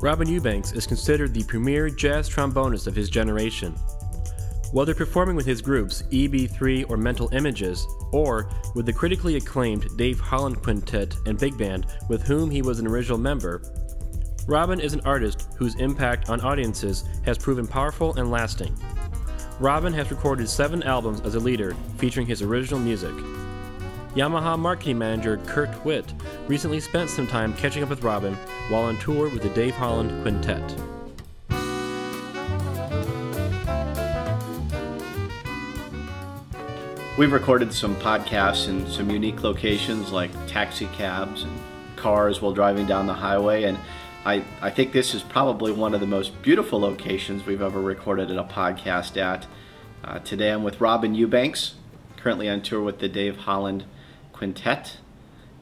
Robin Eubanks is considered the premier jazz trombonist of his generation. Whether performing with his groups EB3 or Mental Images, or with the critically acclaimed Dave Holland Quintet and Big Band, with whom he was an original member, Robin is an artist whose impact on audiences has proven powerful and lasting. Robin has recorded seven albums as a leader featuring his original music. Yamaha marketing manager Kurt Witt recently spent some time catching up with Robin while on tour with the Dave Holland Quintet. We've recorded some podcasts in some unique locations like taxi cabs and cars while driving down the highway. And I, I think this is probably one of the most beautiful locations we've ever recorded a podcast at. Uh, today I'm with Robin Eubanks, currently on tour with the Dave Holland Quintet.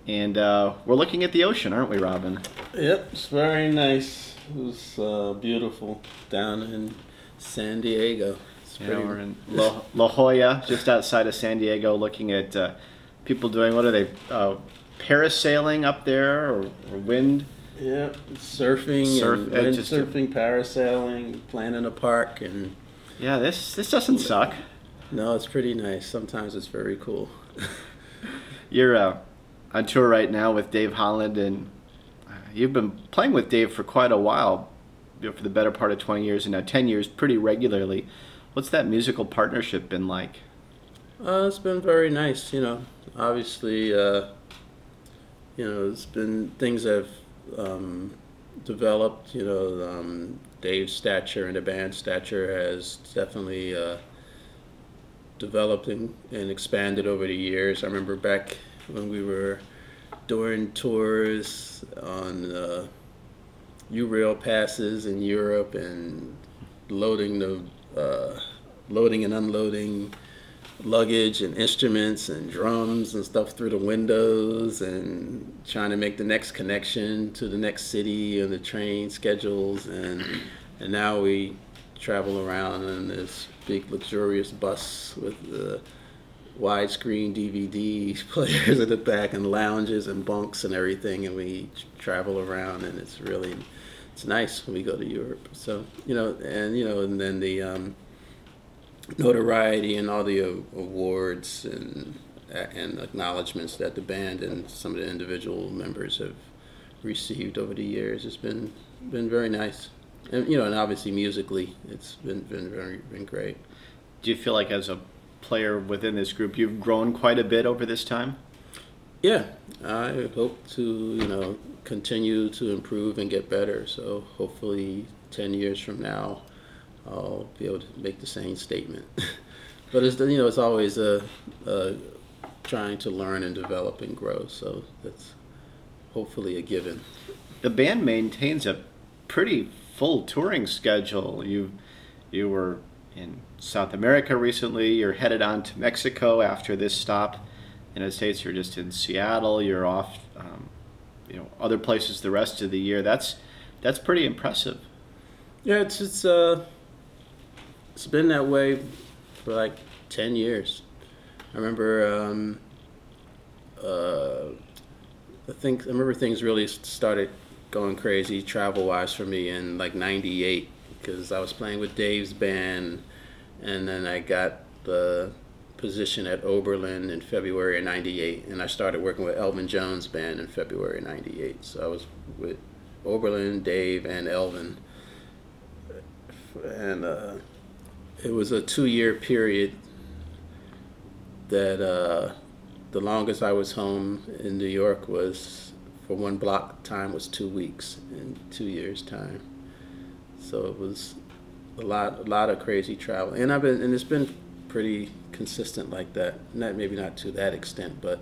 And uh, we're looking at the ocean, aren't we, Robin? Yep, it's very nice. It was uh, beautiful down in San Diego. It's Yeah, we're in La, La Jolla, just outside of San Diego, looking at uh, people doing what are they? Uh, parasailing up there or, or wind? Yep, surfing, Surf- and uh, wind just- surfing, parasailing, playing in a park, and Yeah, this this doesn't suck. no, it's pretty nice. Sometimes it's very cool. You're uh, on tour right now with Dave Holland, and uh, you've been playing with Dave for quite a while, you know, for the better part of 20 years, and now 10 years pretty regularly. What's that musical partnership been like? Uh, it's been very nice, you know. Obviously, uh, you know, it's been things have um, developed. You know, um, Dave's stature and the band's stature has definitely uh, developed and, and expanded over the years. I remember back when we were doing tours on uh, Eurail passes in Europe and loading the uh, loading and unloading luggage and instruments and drums and stuff through the windows and trying to make the next connection to the next city and the train schedules and and now we travel around in this big luxurious bus with the widescreen DVD players at the back and lounges and bunks and everything and we travel around and it's really it's nice when we go to Europe so you know and you know and then the um, notoriety and all the awards and and acknowledgments that the band and some of the individual members have received over the years has been been very nice. And you know, and obviously musically, it's been been very been great. Do you feel like as a player within this group, you've grown quite a bit over this time? Yeah, I hope to you know continue to improve and get better. So hopefully, ten years from now, I'll be able to make the same statement. but it's you know it's always a, a trying to learn and develop and grow. So that's hopefully a given. The band maintains a pretty full touring schedule. You you were in South America recently. You're headed on to Mexico after this stop. In the States, you're just in Seattle. You're off, um, you know, other places the rest of the year. That's that's pretty impressive. Yeah, it's it's uh it's been that way for like ten years. I remember um, uh, I think I remember things really started going crazy travel wise for me in like '98 because I was playing with Dave's band, and then I got the position at Oberlin in February of '98, and I started working with Elvin Jones' band in February of '98. So I was with Oberlin, Dave, and Elvin, and uh, it was a two-year period that uh, the longest I was home in New York was for one block time was two weeks in two years time. So it was a lot, a lot of crazy travel, and I've been, and it's been pretty consistent like that. Not maybe not to that extent, but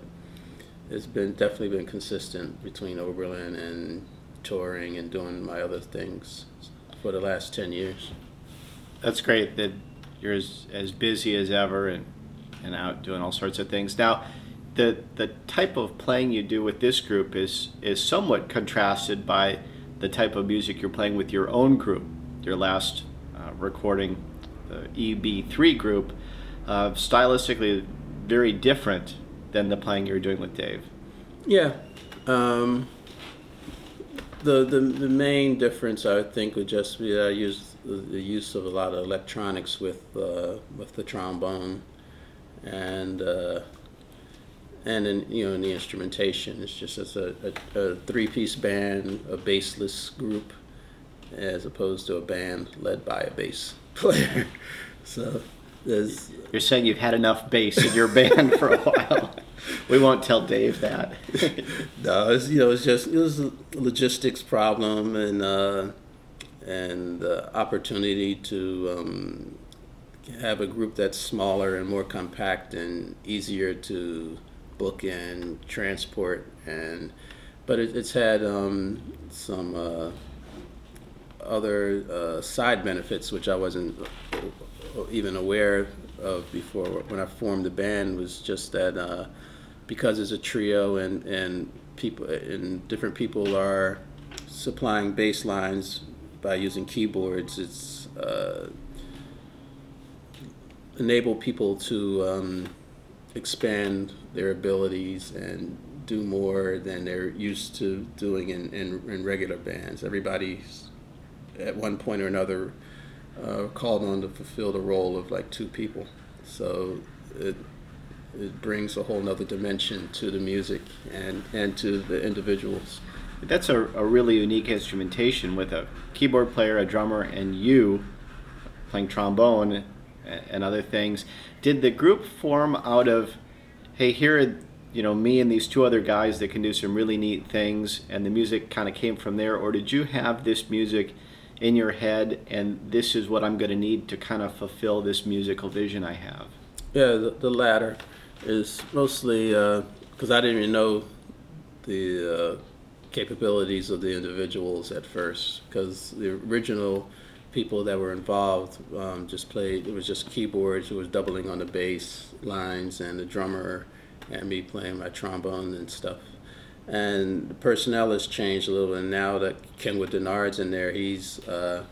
it's been definitely been consistent between Oberlin and touring and doing my other things for the last ten years. That's great that you're as, as busy as ever and, and out doing all sorts of things. Now, the the type of playing you do with this group is is somewhat contrasted by the type of music you're playing with your own group. Your last uh, recording, the EB3 group, uh, stylistically very different than the playing you were doing with Dave. Yeah. Um, The, the the main difference I would think would just be that I use the, the use of a lot of electronics with uh, with the trombone, and uh, and in you know in the instrumentation it's just as a, a, a three piece band, a bassless group, as opposed to a band led by a bass player. so there's You're saying you've had enough bass in your band for a while. We won't tell Dave that. No, it's you know it's just it was a logistics problem and uh, and uh, opportunity to um, have a group that's smaller and more compact and easier to book and transport and but it, it's had um, some uh, other uh, side benefits which I wasn't uh, even aware of before. When I formed the band was just that uh, because it's a trio and and people and different people are supplying bass lines by using keyboards it's uh, enable people to um, expand their abilities and do more than they're used to doing in, in, in regular bands everybody's at one point or another uh, called on to fulfill the role of like two people so it it brings a whole nother dimension to the music and, and to the individuals. That's a, a really unique instrumentation with a keyboard player, a drummer, and you playing trombone and other things. Did the group form out of, hey, here are you know me and these two other guys that can do some really neat things, and the music kind of came from there, or did you have this music in your head and this is what I'm going to need to kind of fulfill this musical vision I have? Yeah, the, the latter is mostly because I didn't even know the uh, capabilities of the individuals at first because the original people that were involved um, just played it was just keyboards it was doubling on the bass lines and the drummer and me playing my trombone and stuff and the personnel has changed a little and now that Kenwood Dennard's in there he's uh,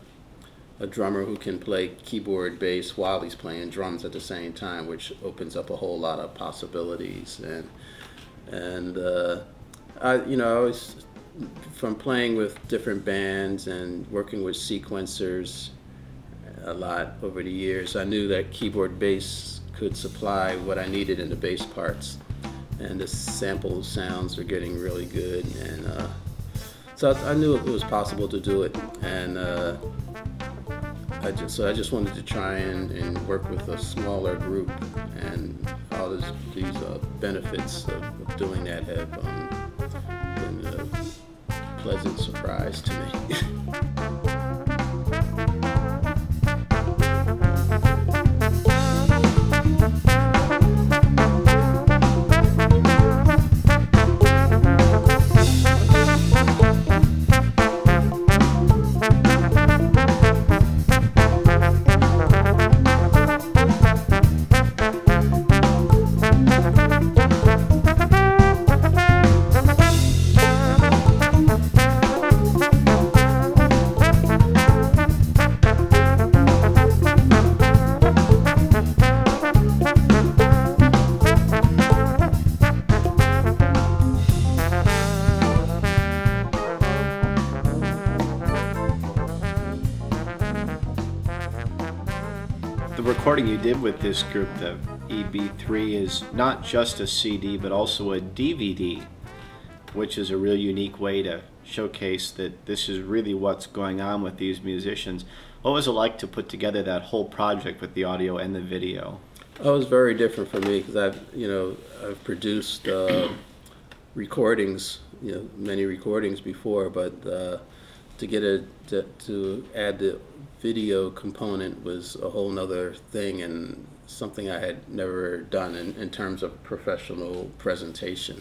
a drummer who can play keyboard bass while he's playing drums at the same time, which opens up a whole lot of possibilities. And and uh, I, you know, I was from playing with different bands and working with sequencers a lot over the years. I knew that keyboard bass could supply what I needed in the bass parts, and the sample sounds were getting really good. And uh, so I, I, knew it was possible to do it. And uh, I just, so I just wanted to try and, and work with a smaller group, and all this, these uh, benefits of, of, doing that have um, pleasant surprise to me. recording you did with this group, the EB3, is not just a CD but also a DVD, which is a real unique way to showcase that this is really what's going on with these musicians. What was it like to put together that whole project with the audio and the video? It was very different for me because I've, you know, I've produced uh, recordings, you know, many recordings before, but uh, to get it to, to add the video component was a whole nother thing and something I had never done in, in terms of professional presentation,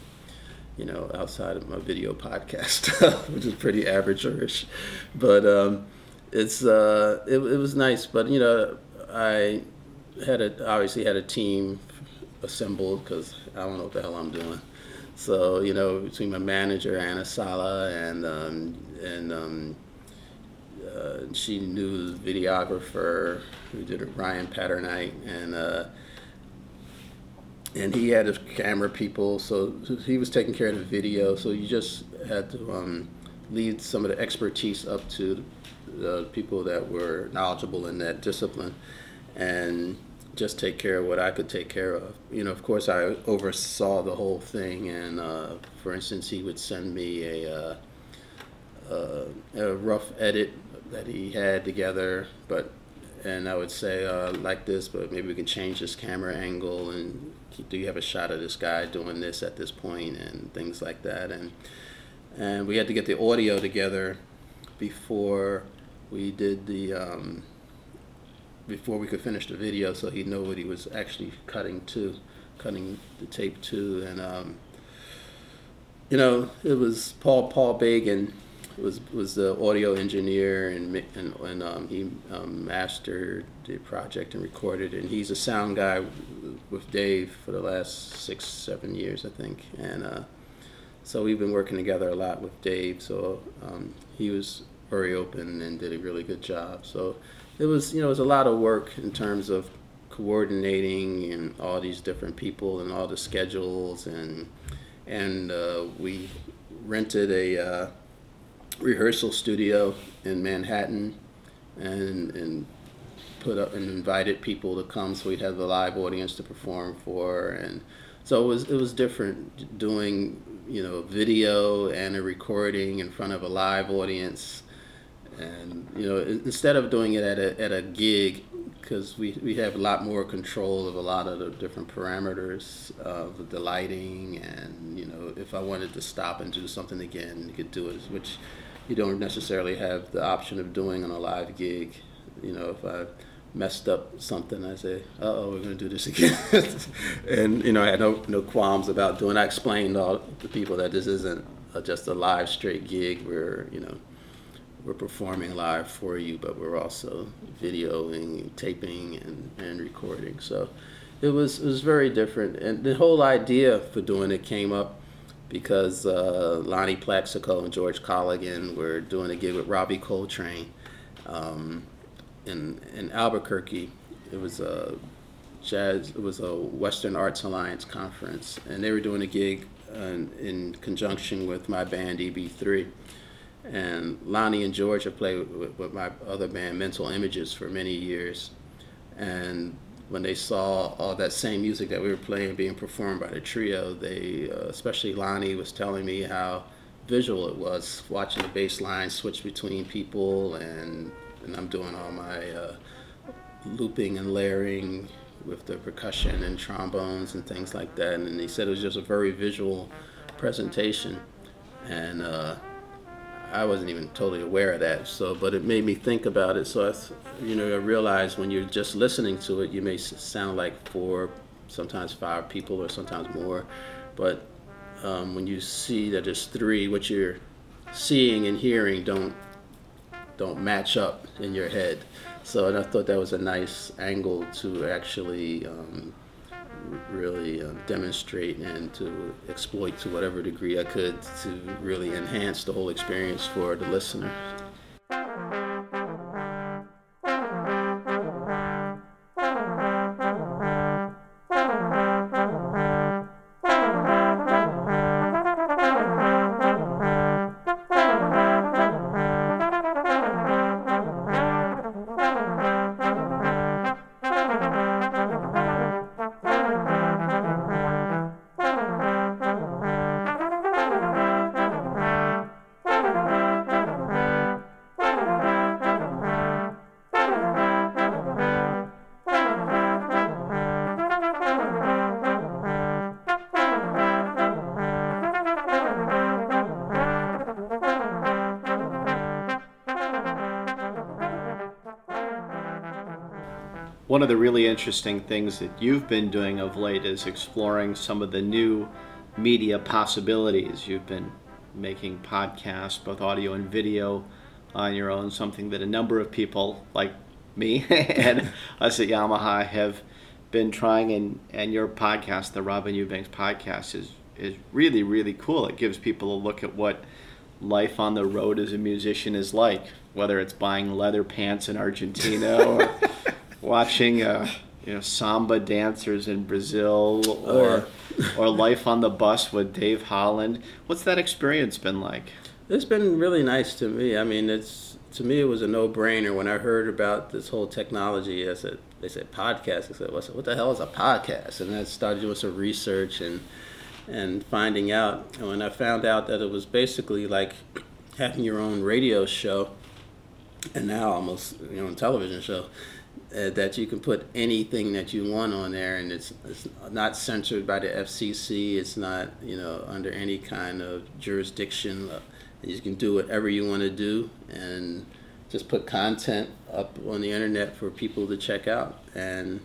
you know, outside of my video podcast, which is pretty average-ish. But um, it's uh, it, it was nice. But you know, I had a obviously had a team assembled because I don't know what the hell I'm doing. So you know, between my manager Anna Sala and um, and um, uh, she knew the videographer who did it, Ryan Patternite, and uh, and he had his camera people, so he was taking care of the video. So you just had to um, some of the expertise up to the people that were knowledgeable in that discipline, and just take care of what I could take care of. You know, of course, I oversaw the whole thing, and uh, for instance, he would send me a, uh, a rough edit that he had together, but and I would say uh, like this, but maybe we can change this camera angle and do you have a shot of this guy doing this at this point and things like that, and and we had to get the audio together before we did the. Um, before we could finish the video, so he'd know what he was actually cutting to, cutting the tape to, and um, you know, it was Paul Paul Bagan was was the audio engineer and and, and um, he um, mastered the project and recorded. And he's a sound guy with Dave for the last six seven years, I think, and uh, so we've been working together a lot with Dave. So um, he was very open and did a really good job. So it was you know it was a lot of work in terms of coordinating and all these different people and all the schedules and and uh, we rented a uh, rehearsal studio in Manhattan and and put up and invited people to come so we'd have a live audience to perform for. And so it was it was different doing you know video and a recording in front of a live audience. And you know instead of doing it at a, at a gig because we, we have a lot more control of a lot of the different parameters of the lighting and you know if i wanted to stop and do something again you could do it which you don't necessarily have the option of doing on a live gig. You know if i messed up something i say "Uh oh we're going to do this again. And you know i had no, no qualms about doing i explained all the people that this isn't just a live straight gig. Where you know we're performing live for you, but we're also videoing, taping, and, and recording. So it was it was very different, and the whole idea for doing it came up because uh, Lonnie Plaxico and George Colligan were doing a gig with Ravi Coltrane um, in in Albuquerque. It was a jazz. It was a Western Arts Alliance conference, and they were doing a gig uh, in conjunction with my band EB3 and Lonnie and George have played with, with, my other band, Mental Images, for many years. And when they saw all that same music that we were playing being performed by the trio, they, uh, especially Lonnie, was telling me how visual it was, watching the bass line switch between people, and, and I'm doing all my uh, looping and layering with the percussion and trombones and things like that. And he said it was just a very visual presentation. And uh, I wasn't even totally aware of that. So, but it made me think about it. So, I, you know, I realized when you're just listening to it, you may sound like four, sometimes five people, or sometimes more. But um, when you see that there's three, what you're seeing and hearing don't don't match up in your head. So, and I thought that was a nice angle to actually um, really uh, demonstrate and to exploit to whatever degree I could to really enhance the whole experience for the listener. One of the really interesting things that you've been doing of late is exploring some of the new media possibilities. You've been making podcasts, both audio and video, on your own, something that a number of people like me and us at Yamaha have been trying. And, and your podcast, the Robin Eubanks podcast, is, is really, really cool. It gives people a look at what life on the road as a musician is like, whether it's buying leather pants in Argentina or watching uh, you know samba dancers in Brazil or Oh, or life on the bus with Dave Holland. What's that experience been like? It's been really nice to me. I mean, it's to me it was a no-brainer when I heard about this whole technology. I said, they said podcast. I said, what, what the hell is a podcast? And I started doing some research and and finding out. And when I found out that it was basically like having your own radio show, and now almost your own television show, uh, that you can put anything that you want on there, and it's it's not censored by the FCC. It's not you know under any kind of jurisdiction. You can do whatever you want to do, and just put content up on the internet for people to check out. And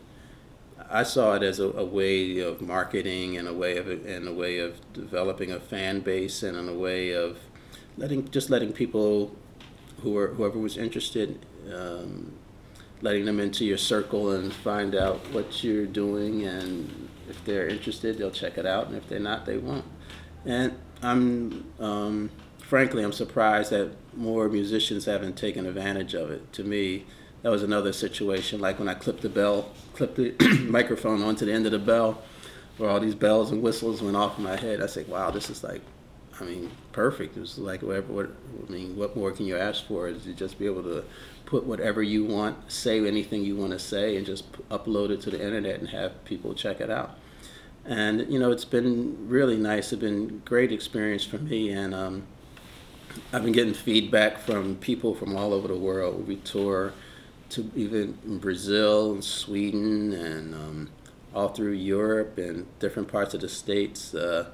I saw it as a, a way of marketing and a way of and a way of developing a fan base and in a way of letting just letting people who are whoever was interested. Um, letting them into your circle and find out what you're doing and if they're interested they'll check it out and if they're not they won't and i'm um, frankly i'm surprised that more musicians haven't taken advantage of it to me that was another situation like when i clipped the bell clipped the microphone onto the end of the bell where all these bells and whistles went off in my head i said wow this is like I mean, perfect. It was like whatever. What I mean, what more can you ask for? Is to just be able to put whatever you want, say anything you want to say, and just p- upload it to the internet and have people check it out. And you know, it's been really nice. It's been great experience for me, and um, I've been getting feedback from people from all over the world. We tour to even Brazil and Sweden and um, all through Europe and different parts of the states. Uh,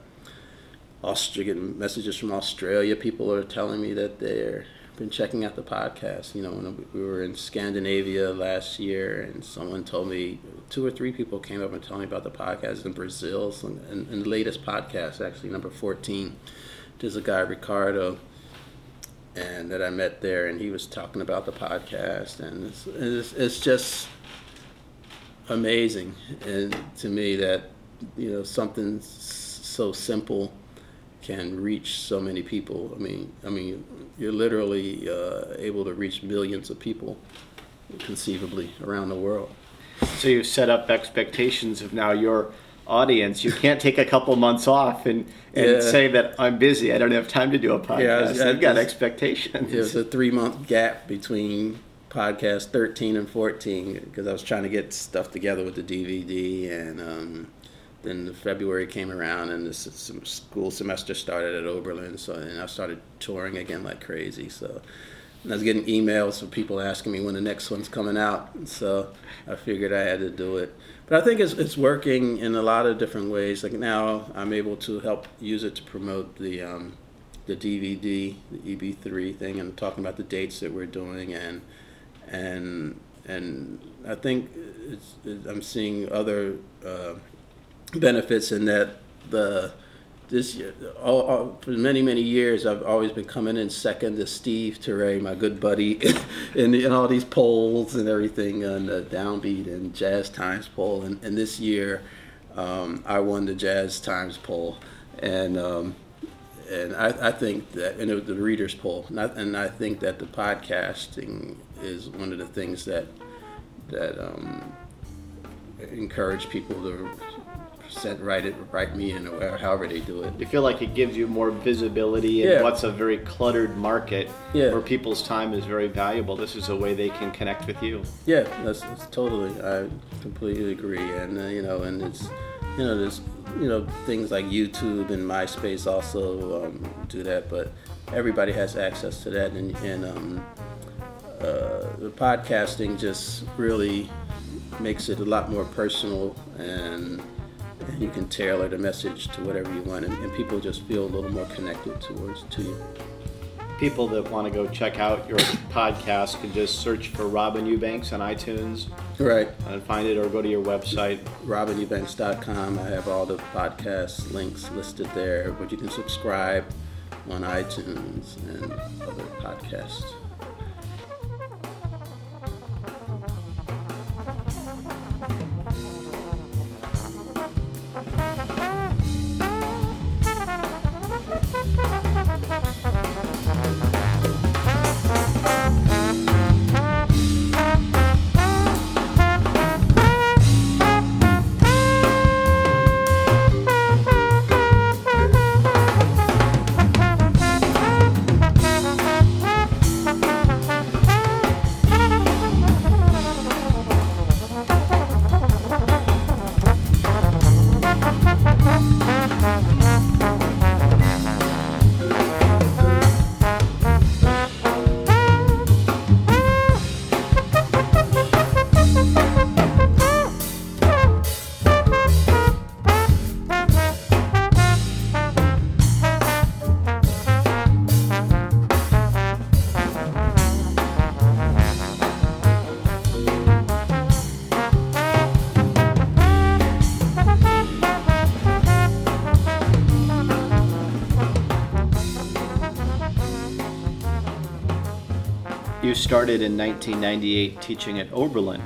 Australian messages from Australia. People are telling me that they're been checking out the podcast. You know, when we were in Scandinavia last year, and someone told me two or three people came up and told me about the podcast in Brazil. So, and, and the latest podcast, actually number fourteen, there's a guy Ricardo, and that I met there, and he was talking about the podcast, and it's it's, it's just amazing, and to me that you know something so simple can reach so many people. I mean, I mean, you're literally uh, able to reach millions of people, conceivably around the world. So you set up expectations of now your audience. You can't take a couple months off and, and Yeah. say that I'm busy. I don't have time to do a podcast. I- I You've got expectations. There's a three month gap between podcast 13 and 14 because I was trying to get stuff together with the DVD and um, then the February came around and the school semester started at Oberlin so and I started touring again like crazy so. I was getting emails from people asking me when the next one's coming out so I figured I had to do it. But I think it's, it's working in a lot of different ways. Like now I'm able to help use it to promote the um, the DVD, the EB3 thing, and talking about the dates that we're doing, and and and I think it's, I'm seeing other uh, benefits in that the this all, all, for many many years I've always been coming in second to Steve Turre, my good buddy, in, in all these polls and everything, and the Downbeat and Jazz Times poll, and, and this year um, I won the Jazz Times poll, and um, and I, I think that and the readers poll. And I, and I think that the podcasting is one of the things that that um, encourage people to send write it write me in or however they do it You feel like it gives you more visibility in Yeah. what's a very cluttered market Yeah. where people's time is very valuable. This is a way they can connect with you. yeah that's, that's totally I completely agree and uh, you know and it's you know there's you know things like YouTube and MySpace also um, do that but everybody has access to that and, and um, uh, the podcasting just really makes it a lot more personal and you can tailor the message to whatever you want and, and people just feel a little more connected towards to you. People that want to go check out your podcast can just search for Robin Eubanks on iTunes. Right. And find it or go to your website. robineubanks.com i have all the podcast links listed there but you can subscribe on itunes and other podcasts started in 1998 teaching at Oberlin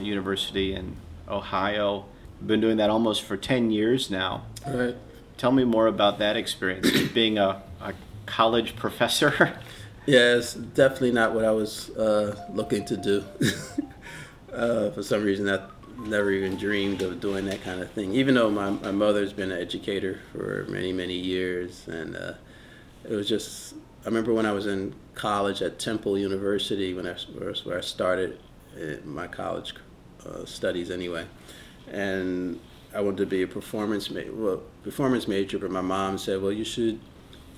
University in Ohio. Been doing that almost for 10 years now. Right. Tell me more about that experience, being a, a college professor. Yeah, it's definitely not what I was uh, looking to do. uh, for some reason, I never even dreamed of doing that kind of thing. Even though my, my mother's been an educator for many, many years. And uh, it was just, I remember when I was in college at Temple University, when I, where I started my college uh, studies anyway. And I wanted to be a performance ma- well, performance major, but my mom said, "Well, you should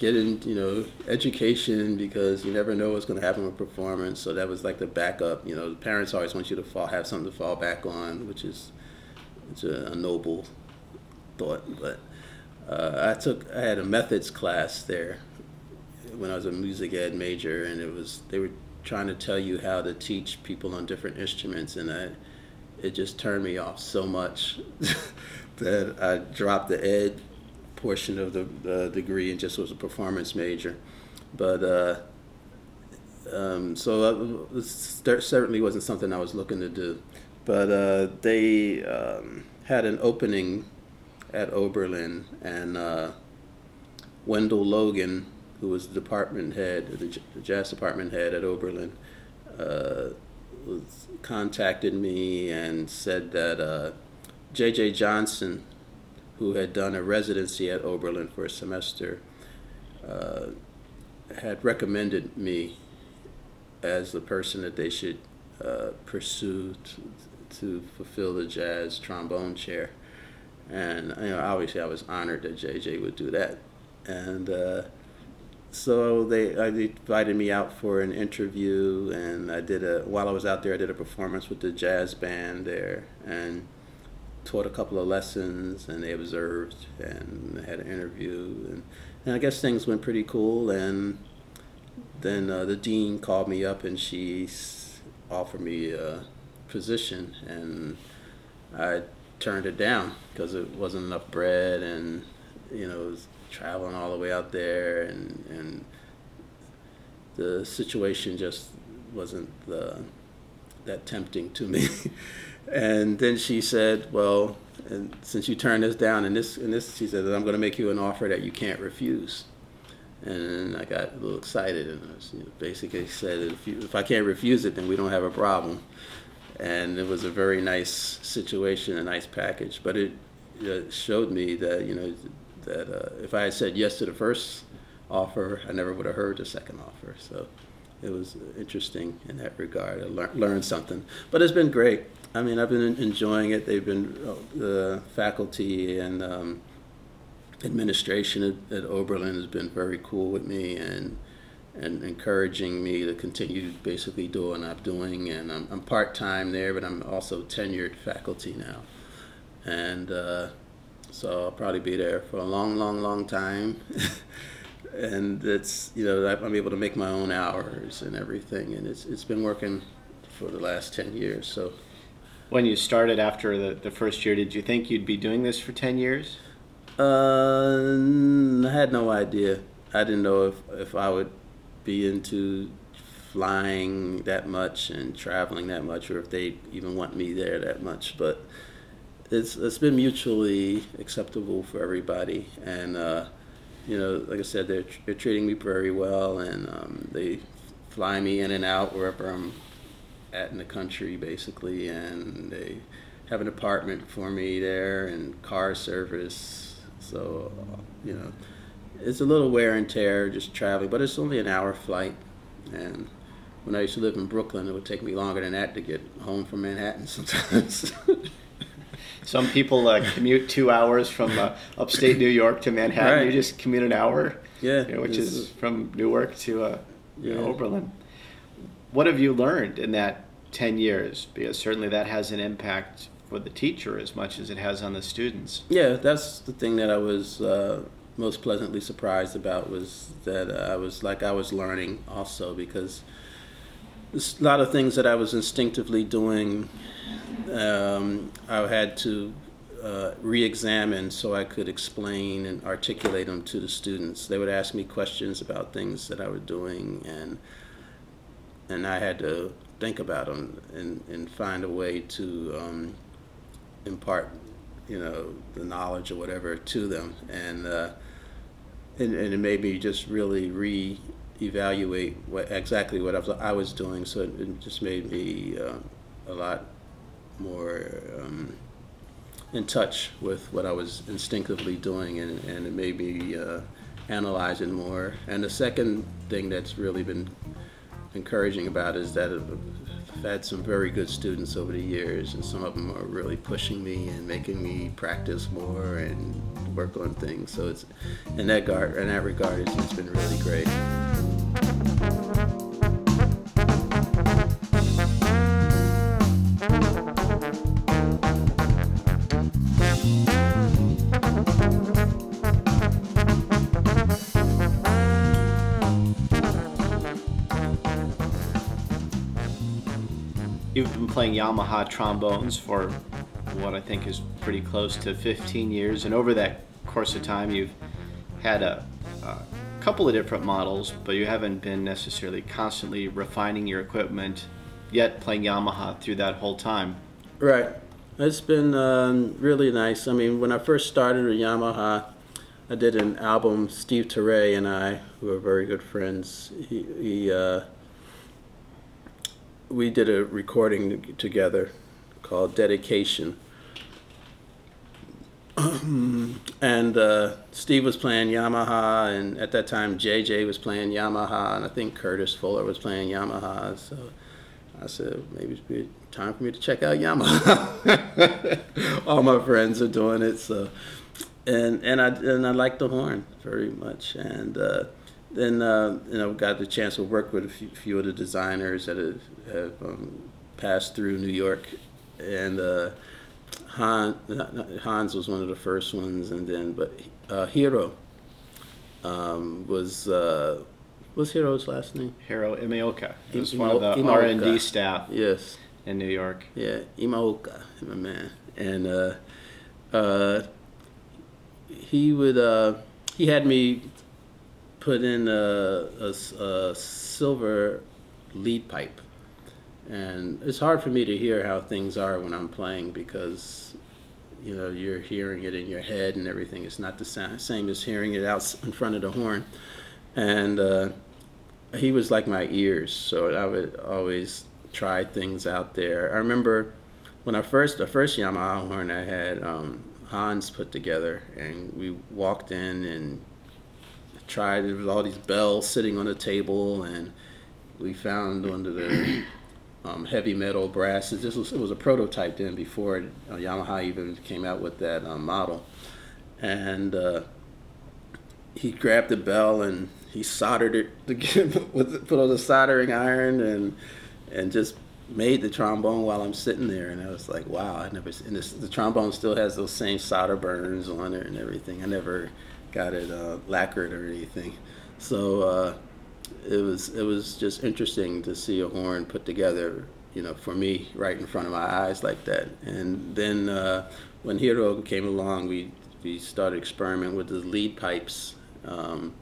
get in, you know, education because you never know what's going to happen with performance." So that was like the backup. You know, the parents always want you to fall, have something to fall back on, which is it's a, a noble thought. But uh, I took I had a methods class there when I was a music ed major, and it was they were trying to tell you how to teach people on different instruments, and I it just turned me off so much that I dropped the ed portion of the uh, degree and just was a performance major. But uh, um, so it certainly wasn't something I was looking to do. But uh, they um, had an opening at Oberlin, and uh, Wendell Logan, who was the department head, the jazz department head at Oberlin, uh, was contacted me and said that uh, J.J. Johnson, who had done a residency at Oberlin for a semester, uh, had recommended me as the person that they should uh, pursue to, to fulfill the jazz trombone chair. And you know, obviously, I was honored that JJ would do that. And uh, so they I invited me out for an interview, and I did a while I was out there, I did a performance with the jazz band there, and taught a couple of lessons, and they observed, and had an interview, and, and I guess things went pretty cool, and then uh, the dean called me up, and she offered me a position, and I turned it down because it wasn't enough bread, and you know. It was, traveling all the way out there, and and the situation just wasn't the, that tempting to me. and then she said, "Well, and since you turned this down, and this and this," she said, "I'm going to make you an offer that you can't refuse." And I got a little excited, and I was, you know, basically said, if, you, "If I can't refuse it, then we don't have a problem." And it was a very nice situation, a nice package, but it, it showed me that you know that uh, if I had said yes to the first offer, I never would have heard the second offer. So it was interesting in that regard. I lear- learned something, but it's been great. I mean, I've been enjoying it. They've been uh, the faculty and um, administration at, at, Oberlin has been very cool with me and and encouraging me to continue basically doing what I'm doing. And I'm, I'm part time there, but I'm also tenured faculty now. And uh, so I'll probably be there for a long, long, long time. and it's you know I'm able to make my own hours and everything, and it's it's been working for the last ten years. So. When you started after the, the first year, did you think you'd be doing this for 10 years? Uh, I had no idea. I didn't know if, if I would be into flying that much and traveling that much, or if they even want me there that much. But it's it's been mutually acceptable for everybody, and uh, you know, like I said, they're they're treating me very well, and um, they fly me in and out wherever I'm at in the country, basically, and they have an apartment for me there and car service. So, you know, it's a little wear and tear just traveling, but it's only an hour flight, and when I used to live in Brooklyn, it would take me longer than that to get home from Manhattan sometimes. Some people uh, commute two hours from uh, upstate New York to Manhattan. Right. You just commute an hour, Yeah, you know, which is from Newark to uh, you know, Yeah. Oberlin. What have you learned in that 10 years? Because certainly that has an impact for the teacher as much as it has on the students. Yeah, that's the thing that I was uh, most pleasantly surprised about was that uh, I was like I was learning also because a lot of things that I was instinctively doing. Um, I had to uh, re-examine so I could explain and articulate them to the students. They would ask me questions about things that I was doing and and I had to think about them and, and find a way to um, impart, you know, the knowledge or whatever to them, and uh, and, and it made me just really re-evaluate what exactly what I was, doing. So it, it just made me uh, a lot more um, in touch with what I was instinctively doing, and, and it made me uh, analyze it more. And the second thing that's really been encouraging about is that I've had some very good students over the years, and some of them are really pushing me and making me practice more and work on things. So it's in that regard, in that regard, it's, it's been really great. Playing Yamaha trombones for what I think is pretty close to 15 years, and over that course of time, you've had a, a couple of different models, but you haven't been necessarily constantly refining your equipment yet playing Yamaha through that whole time. Right. It's been um, really nice. I mean, when I first started with Yamaha, I did an album. Steve Turre and I, who are very good friends, he, he uh, we did a recording together called Dedication. and uh, Steve was playing Yamaha, and at that time JJ was playing Yamaha, and I think Curtis Fuller was playing Yamaha. So I said maybe it'd time for me to check out Yamaha. All my friends are doing it, so and and I and I like the horn very much, and uh, then uh, you know got the chance to work with a few, few of the designers that have, have um, passed through New York, and uh, Han, Hans was one of the first ones, and then but uh, Hiro um, was uh, what's Hiro's last name? Hiro Imaoka. He was one of the Imeoka. R&D staff Yes, in New York. yeah, Imaoka, my man, and uh, uh, he would uh, he had me put in a a silver lead pipe, and it's hard for me to hear how things are when I'm playing because you know you're hearing it in your head and everything. It's not the sa- same as hearing it out in front of the horn, and uh, he was like my ears, so I would always try things out there. I remember when I first the first Yamaha horn I had um, Hans put together, and we walked in and tried. There was all these bells sitting on the table, and we found of the um, heavy metal brasses. This was it was a prototype then before uh, Yamaha even came out with that um, model, and uh, he grabbed the bell and he soldered it together with put on a soldering iron and and just made the trombone while I'm sitting there and I was like wow I never and this, the trombone still has those same solder burns on it and everything I never got it uh, lacquered or anything. So uh, it was it was just interesting to see a horn put together you know for me right in front of my eyes like that. And then uh, when Hiro came along we we started experimenting with the lead pipes. Um,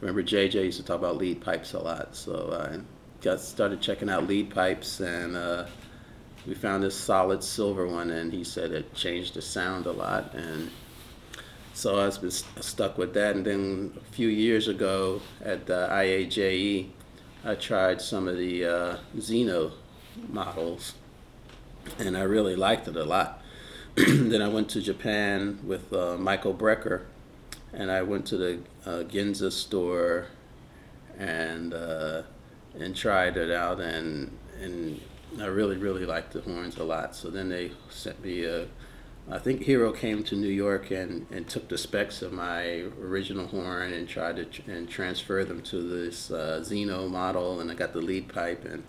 remember JJ used to talk about lead pipes a lot, so I got started checking out lead pipes, and uh, we found this solid silver one, and he said it changed the sound a lot, and so I've been st- stuck with that. And then a few years ago at the IAJE, I tried some of the uh, Xeno models, and I really liked it a lot. then I went to Japan with uh, Michael Brecker, and I went to the uh, Ginza store and uh, and tried it out, and and I really really liked the horns a lot. So then they sent me a. I think Hero came to New York and, and took the specs of my original horn and tried to tr- and transfer them to this uh, Xeno model, and I got the lead pipe and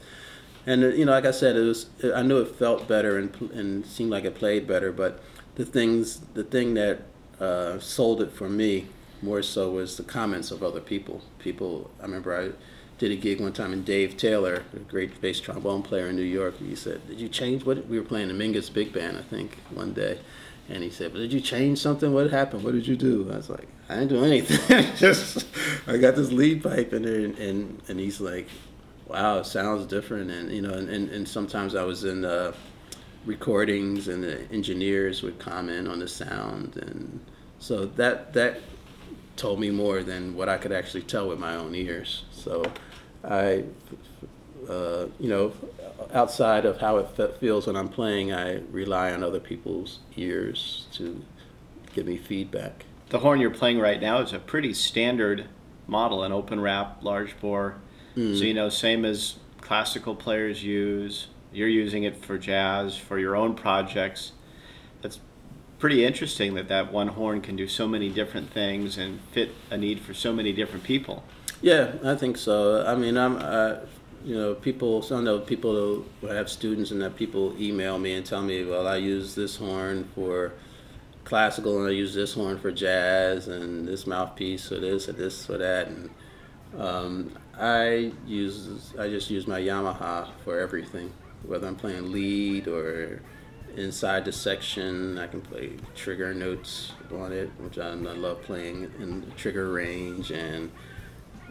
and uh, you know, like I said, it was I knew it felt better and and seemed like it played better, but the things the thing that uh, sold it for me more so was the comments of other people. People, I remember I did a gig one time, and Dave Taylor, a great bass trombone player in New York, he said, "Did you change what we were playing the Mingus Big Band, I think, one day?" And he said, "But did you change something? What happened? What did you do?" I was like, "I didn't do anything. Just I got this lead pipe in there, and and, and he's like." wow, it sounds different, and you know, and, and, and sometimes I was in uh, recordings, and the engineers would comment on the sound, and so that that told me more than what I could actually tell with my own ears. So I, uh, you know, outside of how it fe- feels when I'm playing, I rely on other people's ears to give me feedback. The horn you're playing right now is a pretty standard model, an open wrap, large bore. So you know, same as classical players use. You're using it for jazz, for your own projects. That's pretty interesting that that one horn can do so many different things and fit a need for so many different people. Yeah, I think so. I mean, I'm, uh, you know, people, some the people who have students and that people email me and tell me, well, I use this horn for classical and I use this horn for jazz and this mouthpiece for this or this for that. And um, I use, I just use my Yamaha for everything, whether I'm playing lead or inside the section. I can play trigger notes on it, which I, I love playing in the trigger range and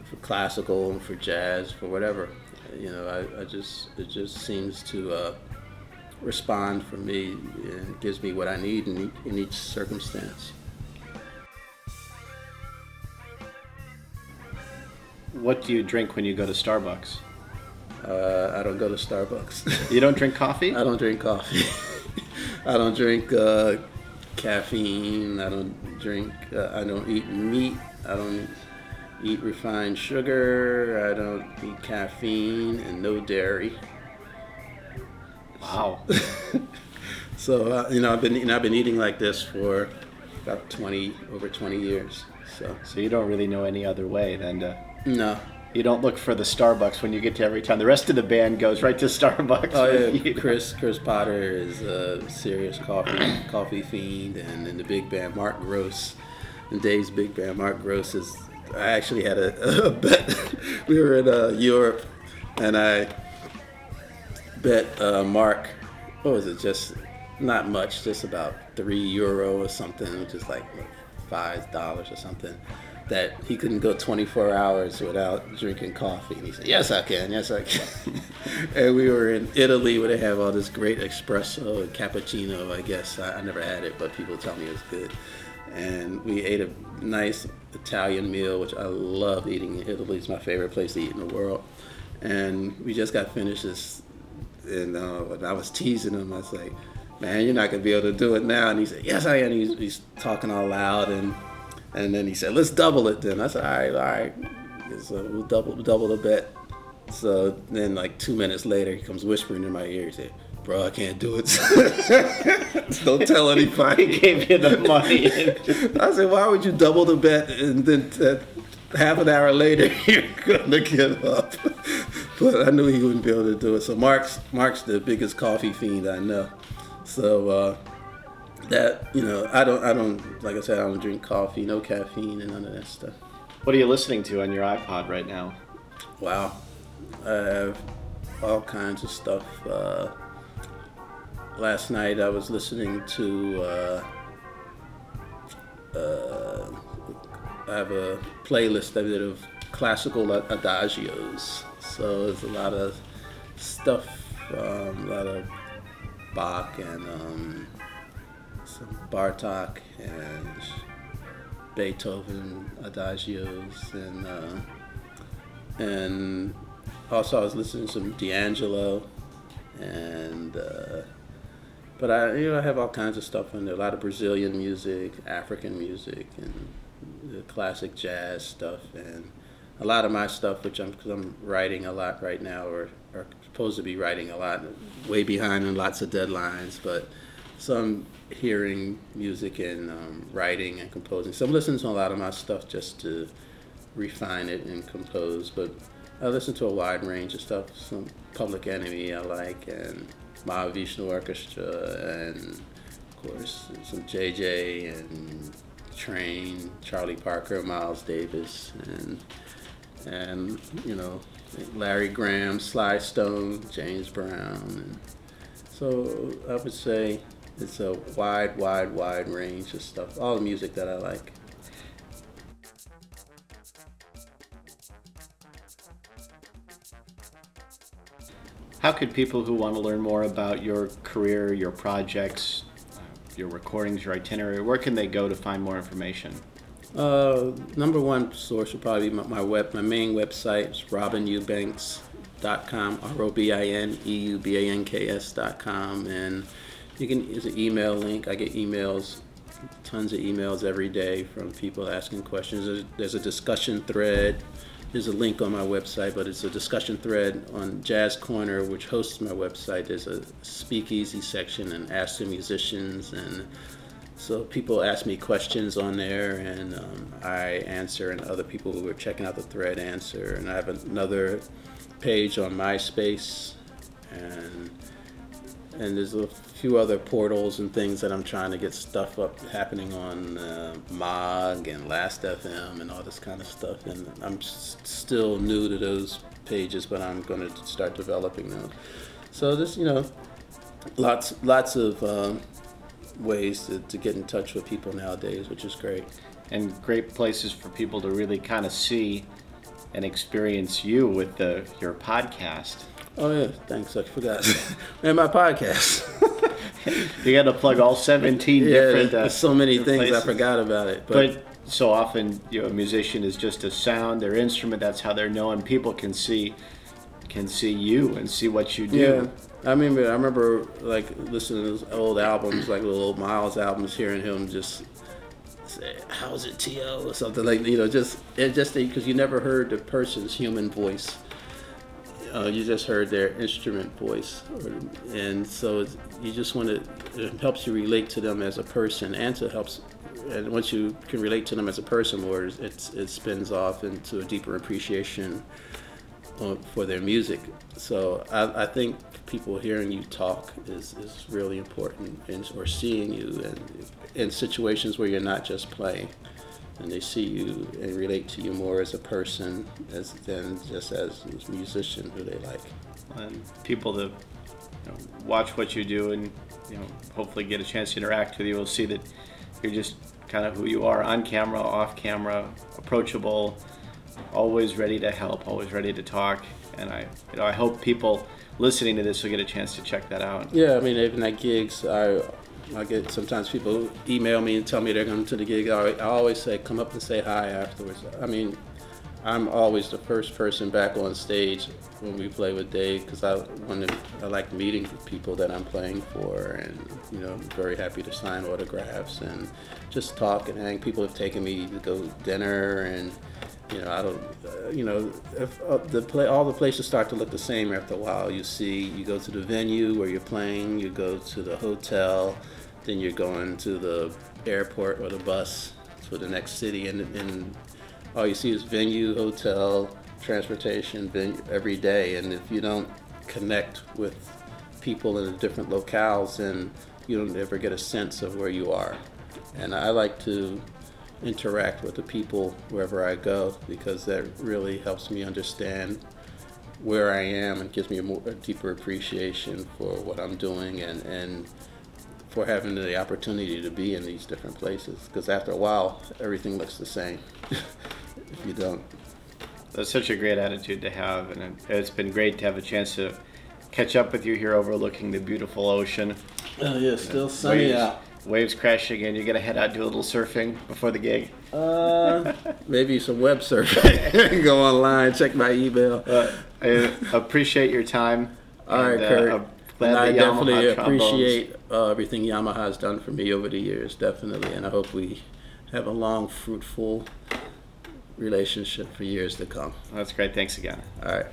for classical and for jazz, for whatever. You know, I, I just it just seems to uh, respond for me and gives me what I need in each, in each circumstance. What do you drink when you go to Starbucks? Uh, I don't go to Starbucks. You don't drink coffee? I don't drink coffee. I don't drink uh, caffeine. I don't drink. Uh, I don't eat meat. I don't eat refined sugar. I don't eat caffeine and no dairy. Wow. So uh, you know, I've been you know, I've been eating like this for about twenty over twenty years. So So you don't really know any other way than to. no. You don't look for the Starbucks when you get to every time. The rest of the band goes right to Starbucks. Oh yeah, you- Chris Chris Potter is a serious coffee coffee fiend, and in the big band Mark Gross, and Dave's big band Mark Gross is. I actually had a, a bet. we were in uh, Europe, and I bet uh, Mark. What was it? Just not much, just about three euro or something, which is like five dollars or something. That he couldn't go 24 hours without drinking coffee. And he said, Yes, I can. Yes, I can. and we were in Italy where they have all this great espresso and cappuccino, I guess. I, I never had it, but people tell me it's good. And we ate a nice Italian meal, which I love eating in Italy. It's my favorite place to eat in the world. And we just got finished this, and, uh, I was teasing him. I was like, man, you're not gonna be able to do it now. And he said, yes, I am. He's, he's talking all loud, and and then he said, let's double it. Then I said, all right, all right. So we'll double double the bet. So then, like two minutes later, he comes whispering in my ear. He said, bro, I can't do it. Don't tell anybody. he gave you the money. I said, why would you double the bet and then uh, half an hour later you're gonna give up? But I knew he wouldn't be able to do it. So Mark's Mark's the biggest coffee fiend I know. So uh, that you know, I don't I don't like I said I don't drink coffee, no caffeine and none of that stuff. what are you listening to on your iPod right now? Wow, I have all kinds of stuff. Uh, last night I was listening to. Uh, uh, I have a playlist I did of classical adagios. So there's a lot of stuff, um, a lot of Bach and um, some Bartok and Beethoven adagios and. Uh, and also I was listening to some D'Angelo, and uh, but I you know I have all kinds of stuff in there. A lot of Brazilian music, African music, and the classic jazz stuff, and a lot of my stuff, which I'm because I'm writing a lot right now, or are supposed to be writing a lot, way behind on lots of deadlines, but. some hearing music and um, writing and composing. So I'm listening to a lot of my stuff just to refine it and compose. But I listen to a wide range of stuff. Some Public Enemy I like, and Mahavishnu Orchestra, and of course some JJ and Trane, Charlie Parker, Miles Davis, and and you know Larry Graham, Sly Stone, James Brown, and so I would say it's a wide, wide, wide range of stuff. All the music that I like. How could people who want to learn more about your career, your projects, your recordings, your itinerary, where can they go to find more information? Uh, number one source would probably be my, my web, my main website is robineubanks.com, R-O-B-I-N-E-U-B-A-N-K-S dot com, and you can use an email link. I get emails, tons of emails every day from people asking questions. There's, there's a discussion thread. There's a link on my website, but it's a discussion thread on Jazz Corner, which hosts my website. There's a speakeasy section and ask the musicians and so people ask me questions on there, and um, I answer, and other people who are checking out the thread answer. And I have another page on MySpace, and and there's a few other portals and things that I'm trying to get stuff up happening on uh, Mog and Last.fm and all this kind of stuff. And I'm s- still new to those pages, but I'm going to start developing them. So this, you know, lots lots of. Um, ways to, to get in touch with people nowadays, which is great. And great places for people to really kind of see and experience you with the your podcast. Oh yeah, thanks. I forgot. and my podcast. you got to plug all 17 yeah, different. Uh, so many things places. I forgot about it. But, but so often, you know, a musician is just a sound, their instrument. That's how they're known. People can see can see you and see what you do. Yeah. I mean, I remember like listening to those old albums, like little old Miles albums, hearing him just say, "How's it, To?" or something like you know, just it just because you never heard the person's human voice, uh, you just heard their instrument voice, and so you just want to. It helps you relate to them as a person, and to helps. And once you can relate to them as a person more, it's it spins off into a deeper appreciation for their music. So I, I, think people hearing you talk is, is really important, and, or seeing you in, in situations where you're not just playing, and they see you and relate to you more as a person as than just as a musician who they like. And people that you know, watch what you do and you know hopefully get a chance to interact with you will see that you're just kind of who you are on camera, off camera, approachable always ready to help, always ready to talk. And I, you know, I hope people listening to this will get a chance to check that out. Yeah, I mean, even at gigs, I, I get sometimes people email me and tell me they're going to the gig. I, I always say, come up and say hi afterwards. I mean, I'm always the first person back on stage when we play with Dave because I want to, I like meeting people that I'm playing for, and you know, I'm very happy to sign autographs and just talk and hang. People have taken me to go dinner and you know, I don't, uh, you know, if uh, the play, all the places start to look the same after a while. You see, you go to the venue where you're playing, you go to the hotel, then you're going to the airport or the bus to the next city, and, and all you see is venue, hotel, transportation venue, every day. And if you don't connect with people in the different locales, then you don't ever get a sense of where you are. And I like to interact with the people wherever I go because that really helps me understand where I am and gives me a, more, a deeper appreciation for what I'm doing and, and for having the opportunity to be in these different places because after a while everything looks the same if you don't. That's such a great attitude to have and it's been great to have a chance to catch up with you here overlooking the beautiful ocean. Oh yeah, still sunny waves, out. Waves crashing in. You're gonna head out do a little surfing before the gig. Uh, maybe some web surfing. Go online, check my email. Uh, I appreciate your time. All right, and, uh, Kurt. I'm glad And I definitely appreciate uh, everything Yamaha has done for me over the years, definitely. And I hope we have a long, fruitful relationship for years to come. That's great. Thanks again. All right.